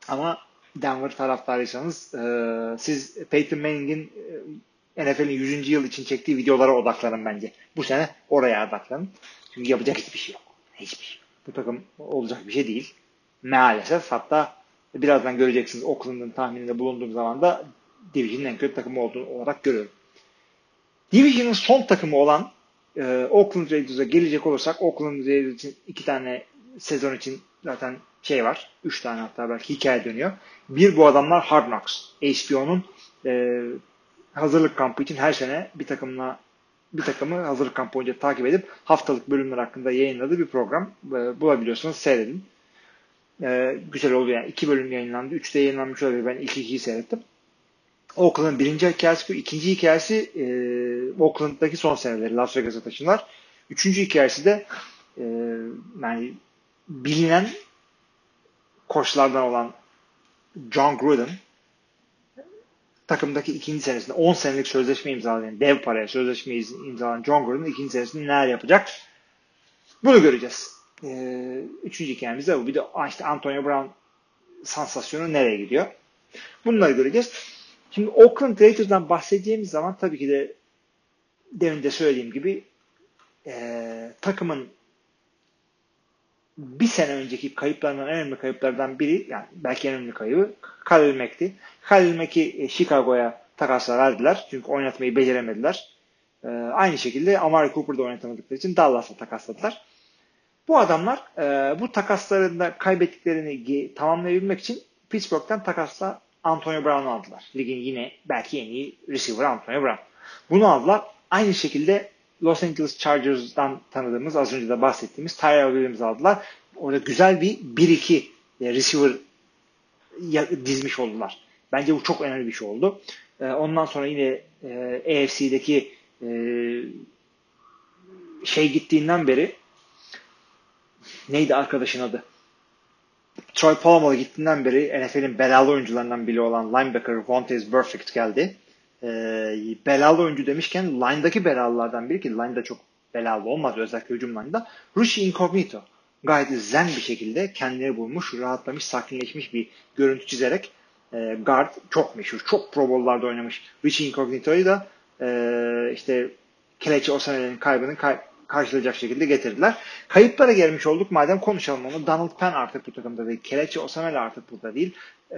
Ama Denver taraftarıysanız e, siz Peyton Manning'in e, NFL'in 100. yıl için çektiği videolara odaklanın bence. Bu sene oraya odaklanın. Çünkü yapacak hiçbir şey yok. Hiçbir şey. Bu takım olacak bir şey değil. Maalesef hatta birazdan göreceksiniz Oakland'ın tahmininde bulunduğum zaman da Division'ın en kötü takımı olduğunu olarak görüyorum. Division'ın son takımı olan e, Oakland Raiders'a gelecek olursak Oakland Raiders için iki tane sezon için zaten şey var. Üç tane hatta belki hikaye dönüyor. Bir bu adamlar Hard Knocks. HBO'nun e, hazırlık kampı için her sene bir takımla bir takımı hazırlık kampı boyunca takip edip haftalık bölümler hakkında yayınladığı bir program. E, bulabiliyorsanız seyredin. E, güzel oluyor yani. iki bölüm yayınlandı. Üçte yayınlanmış olabilir. Ben ilk ikiyi seyrettim. Oakland'ın birinci hikayesi bu. İkinci hikayesi e, Oakland'daki son seneleri. Las Vegas'a taşınlar. Üçüncü hikayesi de e, yani bilinen koçlardan olan John Gruden takımdaki ikinci senesinde 10 senelik sözleşme imzalayan, dev paraya sözleşme imzalayan John Gruden ikinci senesinde neler yapacak? Bunu göreceğiz. Ee, üçüncü hikayemiz de bu. Bir de işte Antonio Brown sansasyonu nereye gidiyor? Bunları göreceğiz. Şimdi Oakland Raiders'dan bahsedeceğimiz zaman tabii ki de demin de söylediğim gibi e, takımın bir sene önceki kayıplarından en önemli kayıplardan biri yani belki en önemli kaybı Khalil Mack'ti. Khalil Mack'i e, Chicago'ya takasla verdiler. Çünkü oynatmayı beceremediler. Ee, aynı şekilde Amari Cooper'da oynatamadıkları için Dallas'a takasladılar. Bu adamlar e, bu takaslarında kaybettiklerini tamamlayabilmek için Pittsburgh'ten takasla Antonio Brown'u aldılar. Ligin yine belki en iyi receiver Antonio Brown. Bunu aldılar. Aynı şekilde Los Angeles Chargers'dan tanıdığımız az önce de bahsettiğimiz Tyrell Williams aldılar. Orada güzel bir 1-2 receiver dizmiş oldular. Bence bu çok önemli bir şey oldu. Ee, ondan sonra yine e, AFC'deki e, şey gittiğinden beri neydi arkadaşın adı? Troy Polamalu gittiğinden beri NFL'in belalı oyuncularından biri olan linebacker Vontaze Perfect geldi e, belalı oyuncu demişken line'daki belalılardan biri ki line'da çok belalı olmaz özellikle hücum line'da. Rushi Incognito gayet zen bir şekilde kendini bulmuş, rahatlamış, sakinleşmiş bir görüntü çizerek e, guard çok meşhur, çok Pro Bowl'larda oynamış. Richie Incognito'yu da e, işte Kelechi Osane'nin kaybını kay karşılayacak şekilde getirdiler. Kayıplara gelmiş olduk. Madem konuşalım onu. Donald Penn artık bu takımda değil. Kelechi Osamele artık burada değil. Ee,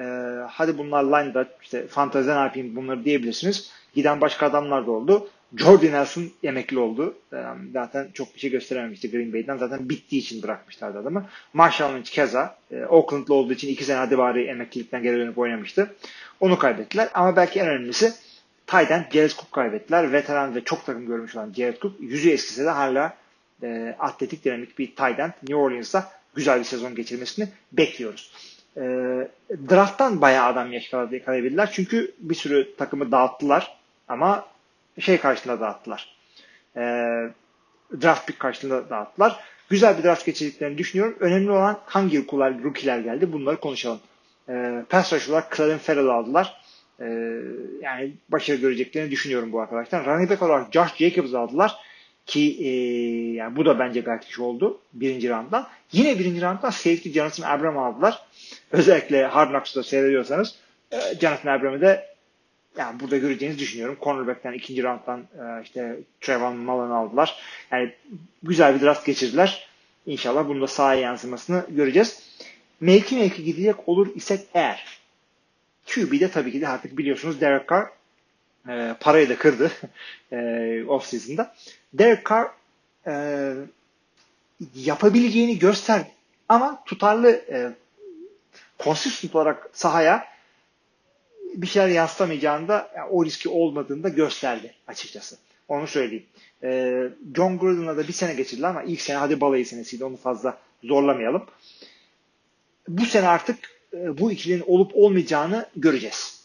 hadi bunlar line'da işte fantezi ne yapayım bunları diyebilirsiniz. Giden başka adamlar da oldu. Jordan Nelson emekli oldu. Ee, zaten çok bir şey gösterememişti Green Bay'den. Zaten bittiği için bırakmışlardı adamı. Marshall Lynch keza e, Oakland'lı olduğu için iki sene hadi bari emeklilikten geri dönüp oynamıştı. Onu kaybettiler. Ama belki en önemlisi Tayden Jared Cook kaybettiler. Veteran ve çok takım görmüş olan Jared Cook yüzü eskisi de hala e, atletik dinamik bir Tayden New Orleans'ta güzel bir sezon geçirmesini bekliyoruz. E, draft'tan bayağı adam yakalayabildiler. Çünkü bir sürü takımı dağıttılar ama şey karşılığında dağıttılar. E, draft pick karşılığında dağıttılar. Güzel bir draft geçirdiklerini düşünüyorum. Önemli olan hangi rookie'ler geldi bunları konuşalım. E, pass rush olarak Clelin Ferrell aldılar. Ee, yani başarı göreceklerini düşünüyorum bu arkadaşlar. Running back olarak Josh Jacobs aldılar. Ki e, yani bu da bence gayet iş oldu birinci rounddan. Yine birinci rounddan safety Jonathan Abram aldılar. Özellikle Hard Knocks'ta seyrediyorsanız e, Jonathan Abram'ı da yani burada göreceğinizi düşünüyorum. Cornerback'ten ikinci rounddan e, işte Trevon Mullen aldılar. Yani güzel bir draft geçirdiler. İnşallah bunu da sahaya yansımasını göreceğiz. Mevki mevki gidecek olur isek eğer QB'de tabii ki de artık biliyorsunuz Derek Carr e, parayı da kırdı e, off season'da. Derek Carr e, yapabileceğini gösterdi ama tutarlı e, consistent olarak sahaya bir şeyler yansıtamayacağını da yani o riski olmadığını da gösterdi açıkçası. Onu söyleyeyim. E, John Gruden'la da bir sene geçirdiler ama ilk sene hadi balayı senesiydi. Onu fazla zorlamayalım. Bu sene artık e, bu ikilinin olup olmayacağını göreceğiz.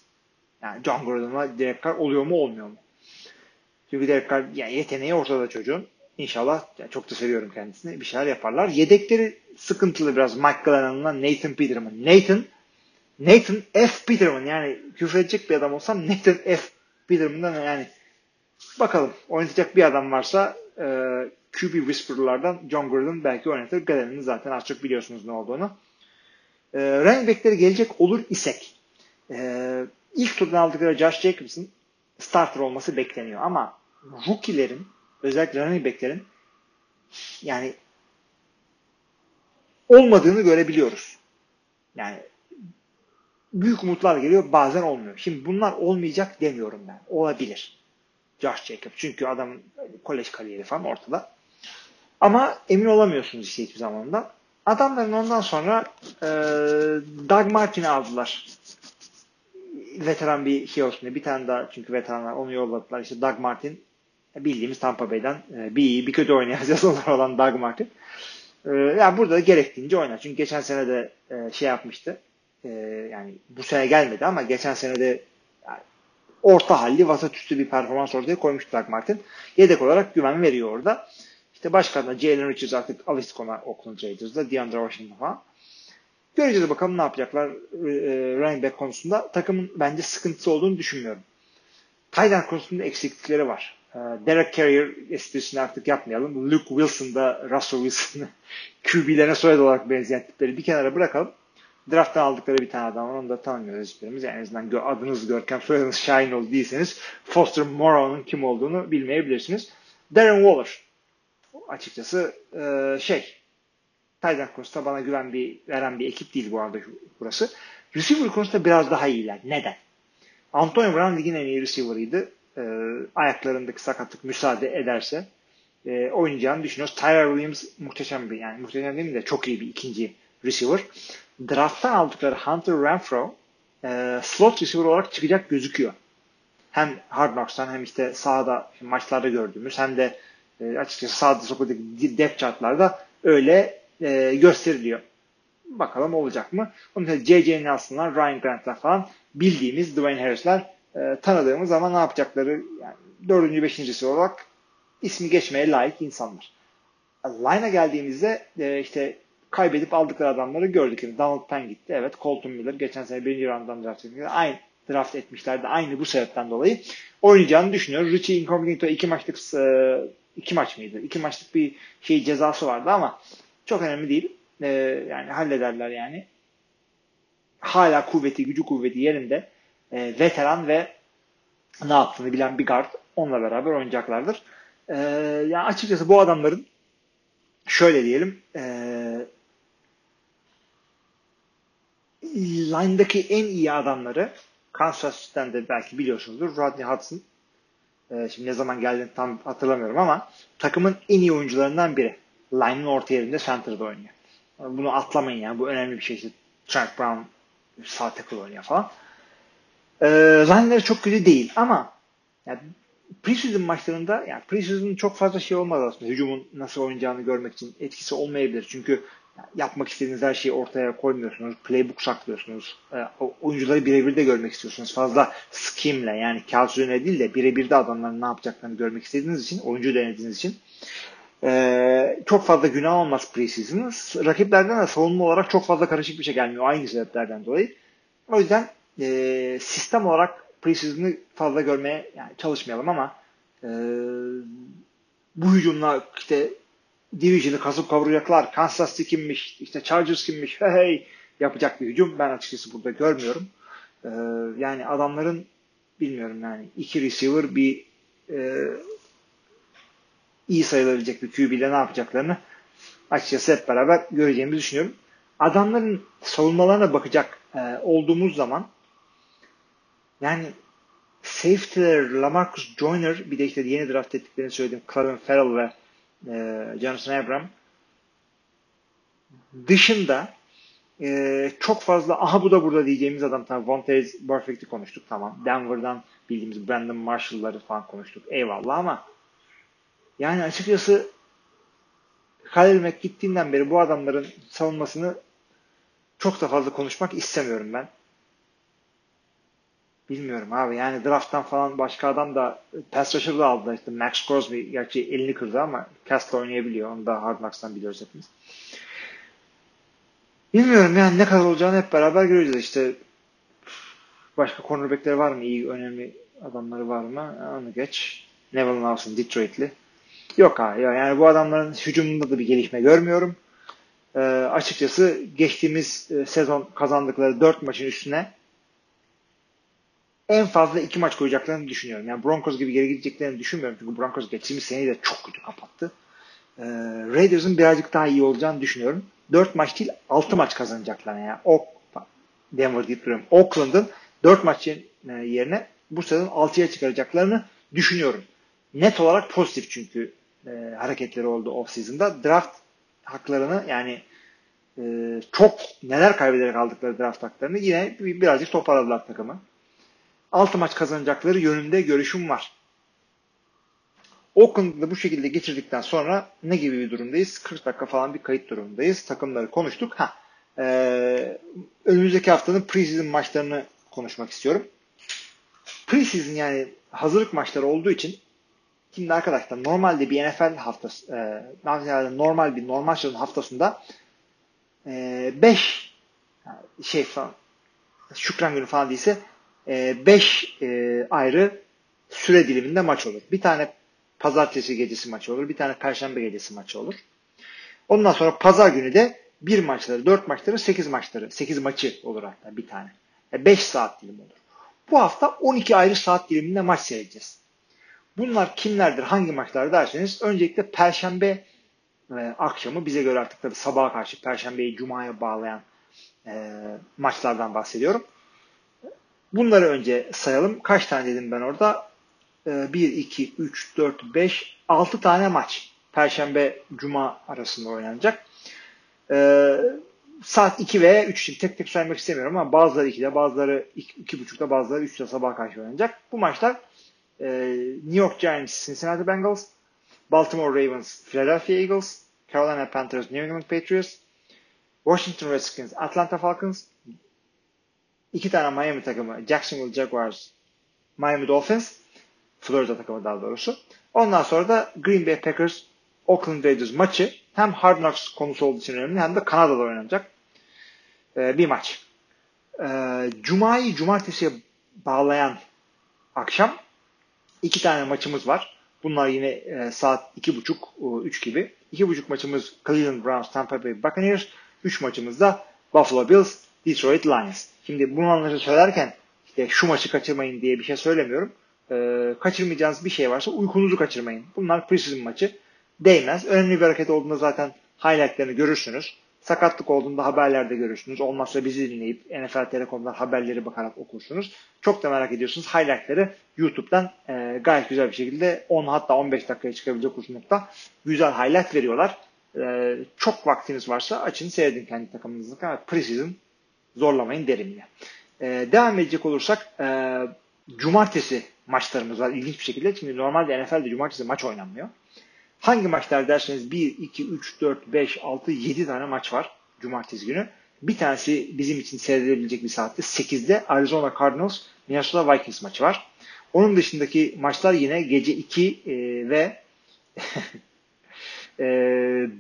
Yani John Gruden'la Derek Carr oluyor mu olmuyor mu? Çünkü Derek Carr yani yeteneği ortada çocuğun. İnşallah yani çok da seviyorum kendisini. Bir şeyler yaparlar. Yedekleri sıkıntılı biraz. Mike Glennon'la Nathan Peterman. Nathan Nathan F. Peterman yani küfredecek bir adam olsam Nathan F. Peterman'dan yani bakalım oynatacak bir adam varsa e, QB Whisperer'lardan John Gordon belki oynatır. Glennon'ın zaten az çok biliyorsunuz ne olduğunu. E, running back'leri gelecek olur isek e, ilk turdan aldıkları Josh Jacobs'ın starter olması bekleniyor ama rookie'lerin özellikle running back'lerin yani olmadığını görebiliyoruz. Yani büyük umutlar geliyor bazen olmuyor. Şimdi bunlar olmayacak demiyorum ben. Olabilir. Josh Jacob. Çünkü adam kolej kariyeri falan ortada. Ama emin olamıyorsunuz işte hiçbir zaman da. Adamların ondan sonra e, Doug Martin'i aldılar. Veteran bir şey olsun diye. Bir tane daha çünkü veteranlar onu yolladılar. İşte Doug Martin bildiğimiz Tampa Bay'den e, bir iyi bir kötü oynayan sezonlar olan Doug Martin. E, yani burada da gerektiğince oynar. Çünkü geçen sene de e, şey yapmıştı yani bu sene gelmedi ama geçen sene de orta halli vasatüstü bir performans ortaya koymuştu Doug Martin. Yedek olarak güven veriyor orada. İşte başkan da Jalen Richards artık alıştık ona Oakland Raiders'da. DeAndre Washington falan. Göreceğiz bakalım ne yapacaklar e, running back konusunda. Takımın bence sıkıntısı olduğunu düşünmüyorum. Tight konusunda eksiklikleri var. E, Derek Carrier esprisini artık yapmayalım. Luke Wilson'da Russell Wilson'ı QB'lerine soyad olarak benzeyen tipleri bir kenara bırakalım drafttan aldıkları bir tane adam var. Onu da tanımıyoruz hiçbirimiz. Yani en azından gö adınız Görkem, soyadınız Şahin oldu değilseniz Foster Moreau'nun kim olduğunu bilmeyebilirsiniz. Darren Waller. Açıkçası e, şey Titan konusunda bana güven bir veren bir ekip değil bu arada burası. Receiver konusunda biraz daha iyiler. Neden? Antonio Brown ligin en iyi receiver'ıydı. E, ayaklarındaki sakatlık müsaade ederse e, oynayacağını düşünüyoruz. Tyler Williams muhteşem bir yani muhteşem değil mi de çok iyi bir ikinci receiver drafttan aldıkları Hunter Renfro e, slot receiver olarak çıkacak gözüküyor. Hem Hard Knocks'tan hem işte sahada maçlarda gördüğümüz hem de e, açıkçası sahada sokudaki depth chartlarda öyle e, gösteriliyor. Bakalım olacak mı? Onun için J.J. Nelson'lar, Ryan Grant'lar falan bildiğimiz Dwayne Harris'ler e, tanıdığımız zaman ne yapacakları yani dördüncü, beşincisi olarak ismi geçmeye layık insanlar. Line'a geldiğimizde e, işte kaybedip aldıkları adamları gördük. Yani Donald Penn gitti. Evet Colton Miller geçen sene birinci rounddan draft etmişler. Aynı draft etmişlerdi. Aynı bu sebepten dolayı oynayacağını düşünüyor. Richie Incognito iki maçlık e, iki maç mıydı? İki maçlık bir şey cezası vardı ama çok önemli değil. E, yani hallederler yani. Hala kuvveti, gücü kuvveti yerinde. E, veteran ve ne yaptığını bilen bir guard onunla beraber oynayacaklardır. yani açıkçası bu adamların şöyle diyelim line'daki en iyi adamları Kansas'tan de belki biliyorsunuzdur. Rodney Hudson. Ee, şimdi ne zaman geldiğini tam hatırlamıyorum ama takımın en iyi oyuncularından biri. Line'ın orta yerinde center'da oynuyor. Bunu atlamayın yani. Bu önemli bir şey. İşte Trent Brown sağ tackle oynuyor falan. Ee, çok kötü değil ama yani preseason maçlarında yani preseason'ın çok fazla şey olmaz aslında. Hücumun nasıl oynayacağını görmek için etkisi olmayabilir. Çünkü yapmak istediğiniz her şeyi ortaya koymuyorsunuz. Playbook saklıyorsunuz. E, oyuncuları birebir de görmek istiyorsunuz. Fazla scheme'le yani kağıt üzerine değil de birebir de adamların ne yapacaklarını görmek istediğiniz için, oyuncu denediğiniz için e, çok fazla günah olmaz preseason'ın. Rakiplerden de savunma olarak çok fazla karışık bir şey gelmiyor. Aynı sebeplerden dolayı. O yüzden e, sistem olarak preseason'ı fazla görmeye yani çalışmayalım ama e, bu hücumla işte Division'ı kasıp kavuracaklar. Kansas City kimmiş, işte Chargers kimmiş, hey hey yapacak bir hücum. Ben açıkçası burada görmüyorum. Ee, yani adamların bilmiyorum yani iki receiver bir e, iyi sayılabilecek bir QB ile ne yapacaklarını açıkçası hep beraber göreceğimizi düşünüyorum. Adamların savunmalarına bakacak e, olduğumuz zaman yani safety'ler Lamarcus Joyner bir de işte yeni draft ettiklerini söyledim. Clavin Farrell ve e, Jonathan Abram dışında e, çok fazla aha bu da burada diyeceğimiz adam tamam Vontaze Perfect'i konuştuk tamam. Denver'dan bildiğimiz Brandon Marshall'ları falan konuştuk. Eyvallah ama yani açıkçası Khalil Mack gittiğinden beri bu adamların savunmasını çok da fazla konuşmak istemiyorum ben. Bilmiyorum abi yani drafttan falan başka adam da pass rusher da aldı işte Max Crosby gerçi elini kırdı ama cast oynayabiliyor. Onu da Hard Knocks'tan biliyoruz hepimiz. Bilmiyorum yani ne kadar olacağını hep beraber göreceğiz işte. Başka cornerback'leri var mı? İyi önemli adamları var mı? Onu geç. Neville Lawson Detroit'li. Yok abi yani bu adamların hücumunda da bir gelişme görmüyorum. Ee, açıkçası geçtiğimiz e, sezon kazandıkları 4 maçın üstüne en fazla 2 maç koyacaklarını düşünüyorum. Yani Broncos gibi geri gideceklerini düşünmüyorum. Çünkü Broncos geçtiğimiz seneyi de çok kötü kapattı. Ee, Raiders'ın birazcık daha iyi olacağını düşünüyorum. 4 maç değil 6 maç kazanacaklar. Yani o Denver deyip. Oakland'ın 4 maç e, yerine bu sezon 6'ya çıkaracaklarını düşünüyorum. Net olarak pozitif çünkü e, hareketleri oldu off-season'da. Draft haklarını yani e, çok neler kaybederek aldıkları draft haklarını yine birazcık toparladılar takımı. 6 maç kazanacakları yönünde görüşüm var. Oakland'da bu şekilde geçirdikten sonra ne gibi bir durumdayız? 40 dakika falan bir kayıt durumundayız. Takımları konuştuk. Ha, e, önümüzdeki haftanın preseason maçlarını konuşmak istiyorum. Preseason yani hazırlık maçları olduğu için Şimdi arkadaşlar normalde bir NFL haftası e, normal bir normal sezon haftasında 5 e, şey falan Şükran günü falan değilse 5 e, e, ayrı süre diliminde maç olur. Bir tane pazartesi gecesi maçı olur. Bir tane perşembe gecesi maçı olur. Ondan sonra pazar günü de bir maçları, dört maçları, sekiz maçları, sekiz maçı olur hatta bir tane. 5 saat dilim olur. Bu hafta 12 ayrı saat diliminde maç seyredeceğiz. Bunlar kimlerdir, hangi maçlar derseniz öncelikle Perşembe e, akşamı bize göre artık tabii sabaha karşı Perşembeyi Cuma'ya bağlayan e, maçlardan bahsediyorum. Bunları önce sayalım. Kaç tane dedim ben orada? E, 1, 2, 3, 4, 5, 6 tane maç. Perşembe, Cuma arasında oynanacak. E, saat 2 veya 3 için tek tek saymak istemiyorum ama bazıları 2'de, bazıları 2.30'da, bazıları 3'te sabah karşı oynanacak. Bu maçlar ee, New York Giants, Cincinnati Bengals, Baltimore Ravens, Philadelphia Eagles, Carolina Panthers, New England Patriots, Washington Redskins, Atlanta Falcons, iki tane Miami takımı, Jacksonville Jaguars, Miami Dolphins, Florida takımı daha doğrusu. Ondan sonra da Green Bay Packers, Oakland Raiders maçı hem Hard Knocks konusu olduğu için önemli hem de Kanada'da oynanacak ee, bir maç. Ee, Cuma'yı cumartesiye bağlayan akşam iki tane maçımız var. Bunlar yine e, saat iki buçuk, e, üç gibi. İki buçuk maçımız Cleveland Browns, Tampa Bay Buccaneers. Üç maçımız da Buffalo Bills, Detroit Lions. Şimdi bunları söylerken işte şu maçı kaçırmayın diye bir şey söylemiyorum. E, kaçırmayacağınız bir şey varsa uykunuzu kaçırmayın. Bunlar preseason maçı. Değmez. Önemli bir hareket olduğunda zaten highlightlerini görürsünüz. Sakatlık olduğunda haberlerde görürsünüz. Olmazsa bizi dinleyip NFL Telekom'dan haberleri bakarak okursunuz. Çok da merak ediyorsunuz. Highlightları YouTube'dan e, gayet güzel bir şekilde 10 hatta 15 dakikaya çıkabilecek uzunlukta güzel highlight veriyorlar. E, çok vaktiniz varsa açın seyredin kendi takımınızı. Ama preseason zorlamayın derim yine. E, devam edecek olursak e, cumartesi maçlarımız var ilginç bir şekilde. Şimdi normalde NFL'de cumartesi maç oynanmıyor. Hangi maçlar derseniz 1, 2, 3, 4, 5, 6, 7 tane maç var cumartesi günü. Bir tanesi bizim için seyredilebilecek bir saatte 8'de Arizona Cardinals Minnesota Vikings maçı var. Onun dışındaki maçlar yine gece 2 e, ve e,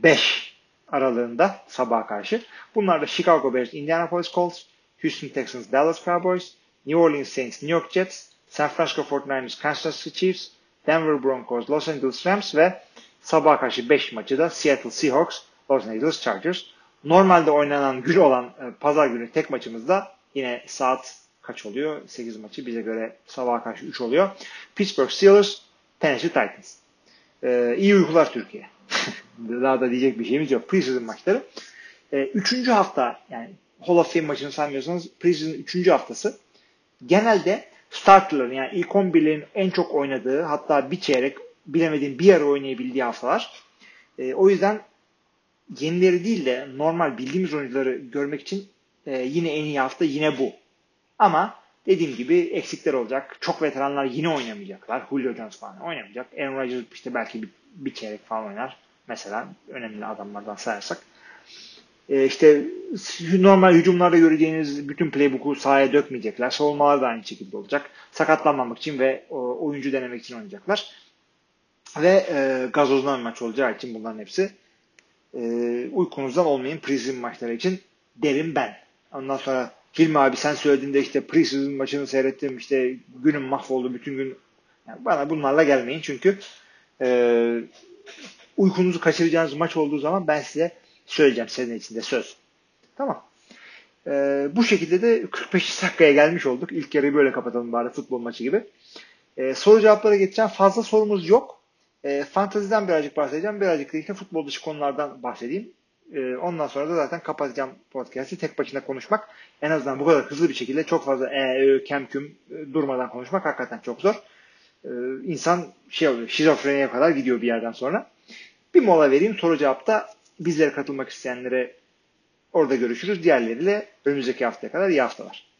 5 aralığında sabaha karşı. Bunlar da Chicago Bears, Indianapolis Colts, Houston Texans, Dallas Cowboys, New Orleans Saints, New York Jets, San Francisco 49ers, Kansas City Chiefs, Denver Broncos, Los Angeles Rams ve Sabah karşı 5 maçı da Seattle Seahawks, Los Angeles Chargers. Normalde oynanan gün olan e, pazar günü tek maçımızda yine saat kaç oluyor? 8 maçı bize göre sabah karşı 3 oluyor. Pittsburgh Steelers, Tennessee Titans. Ee, iyi uykular Türkiye. Daha da diyecek bir şeyimiz yok. Preseason maçları. Ee, üçüncü hafta yani Hall of Fame maçını saymıyorsanız preseason üçüncü haftası genelde starterların yani ilk 11'lerin en çok oynadığı hatta bir çeyrek bilemediğim bir ara oynayabildiği haftalar. Ee, o yüzden yenileri değil de normal bildiğimiz oyuncuları görmek için e, yine en iyi hafta yine bu. Ama dediğim gibi eksikler olacak. Çok veteranlar yine oynamayacaklar. Julio Jones falan oynamayacak. Aaron Rodgers işte belki bir, bir çeyrek falan oynar. Mesela önemli adamlardan sayarsak. E, işte normal hücumlarda göreceğiniz bütün playbook'u sahaya dökmeyecekler. Savunmalar da aynı şekilde olacak. Sakatlanmamak için ve o, oyuncu denemek için oynayacaklar. Ve e, gazozdan maç olacağı için bunların hepsi e, uykunuzdan olmayın preseason maçları için derim ben. Ondan sonra Hilmi abi sen söylediğinde işte preseason maçını seyrettim işte günüm mahvoldu bütün gün. Yani bana bunlarla gelmeyin çünkü e, uykunuzu kaçıracağınız maç olduğu zaman ben size söyleyeceğim senin içinde söz. Tamam. E, bu şekilde de 45 dakikaya gelmiş olduk. İlk yarıyı böyle kapatalım bari futbol maçı gibi. E, soru cevaplara geçeceğim. Fazla sorumuz yok. E, fantaziden birazcık bahsedeceğim. Birazcık da işte futbol dışı konulardan bahsedeyim. E, ondan sonra da zaten kapatacağım podcast'i. Tek başına konuşmak en azından bu kadar hızlı bir şekilde çok fazla e, ö, kem küm e, durmadan konuşmak hakikaten çok zor. E, insan şey oluyor, şizofreniye kadar gidiyor bir yerden sonra. Bir mola vereyim. Soru cevapta bizlere katılmak isteyenlere orada görüşürüz. Diğerleriyle önümüzdeki haftaya kadar iyi haftalar.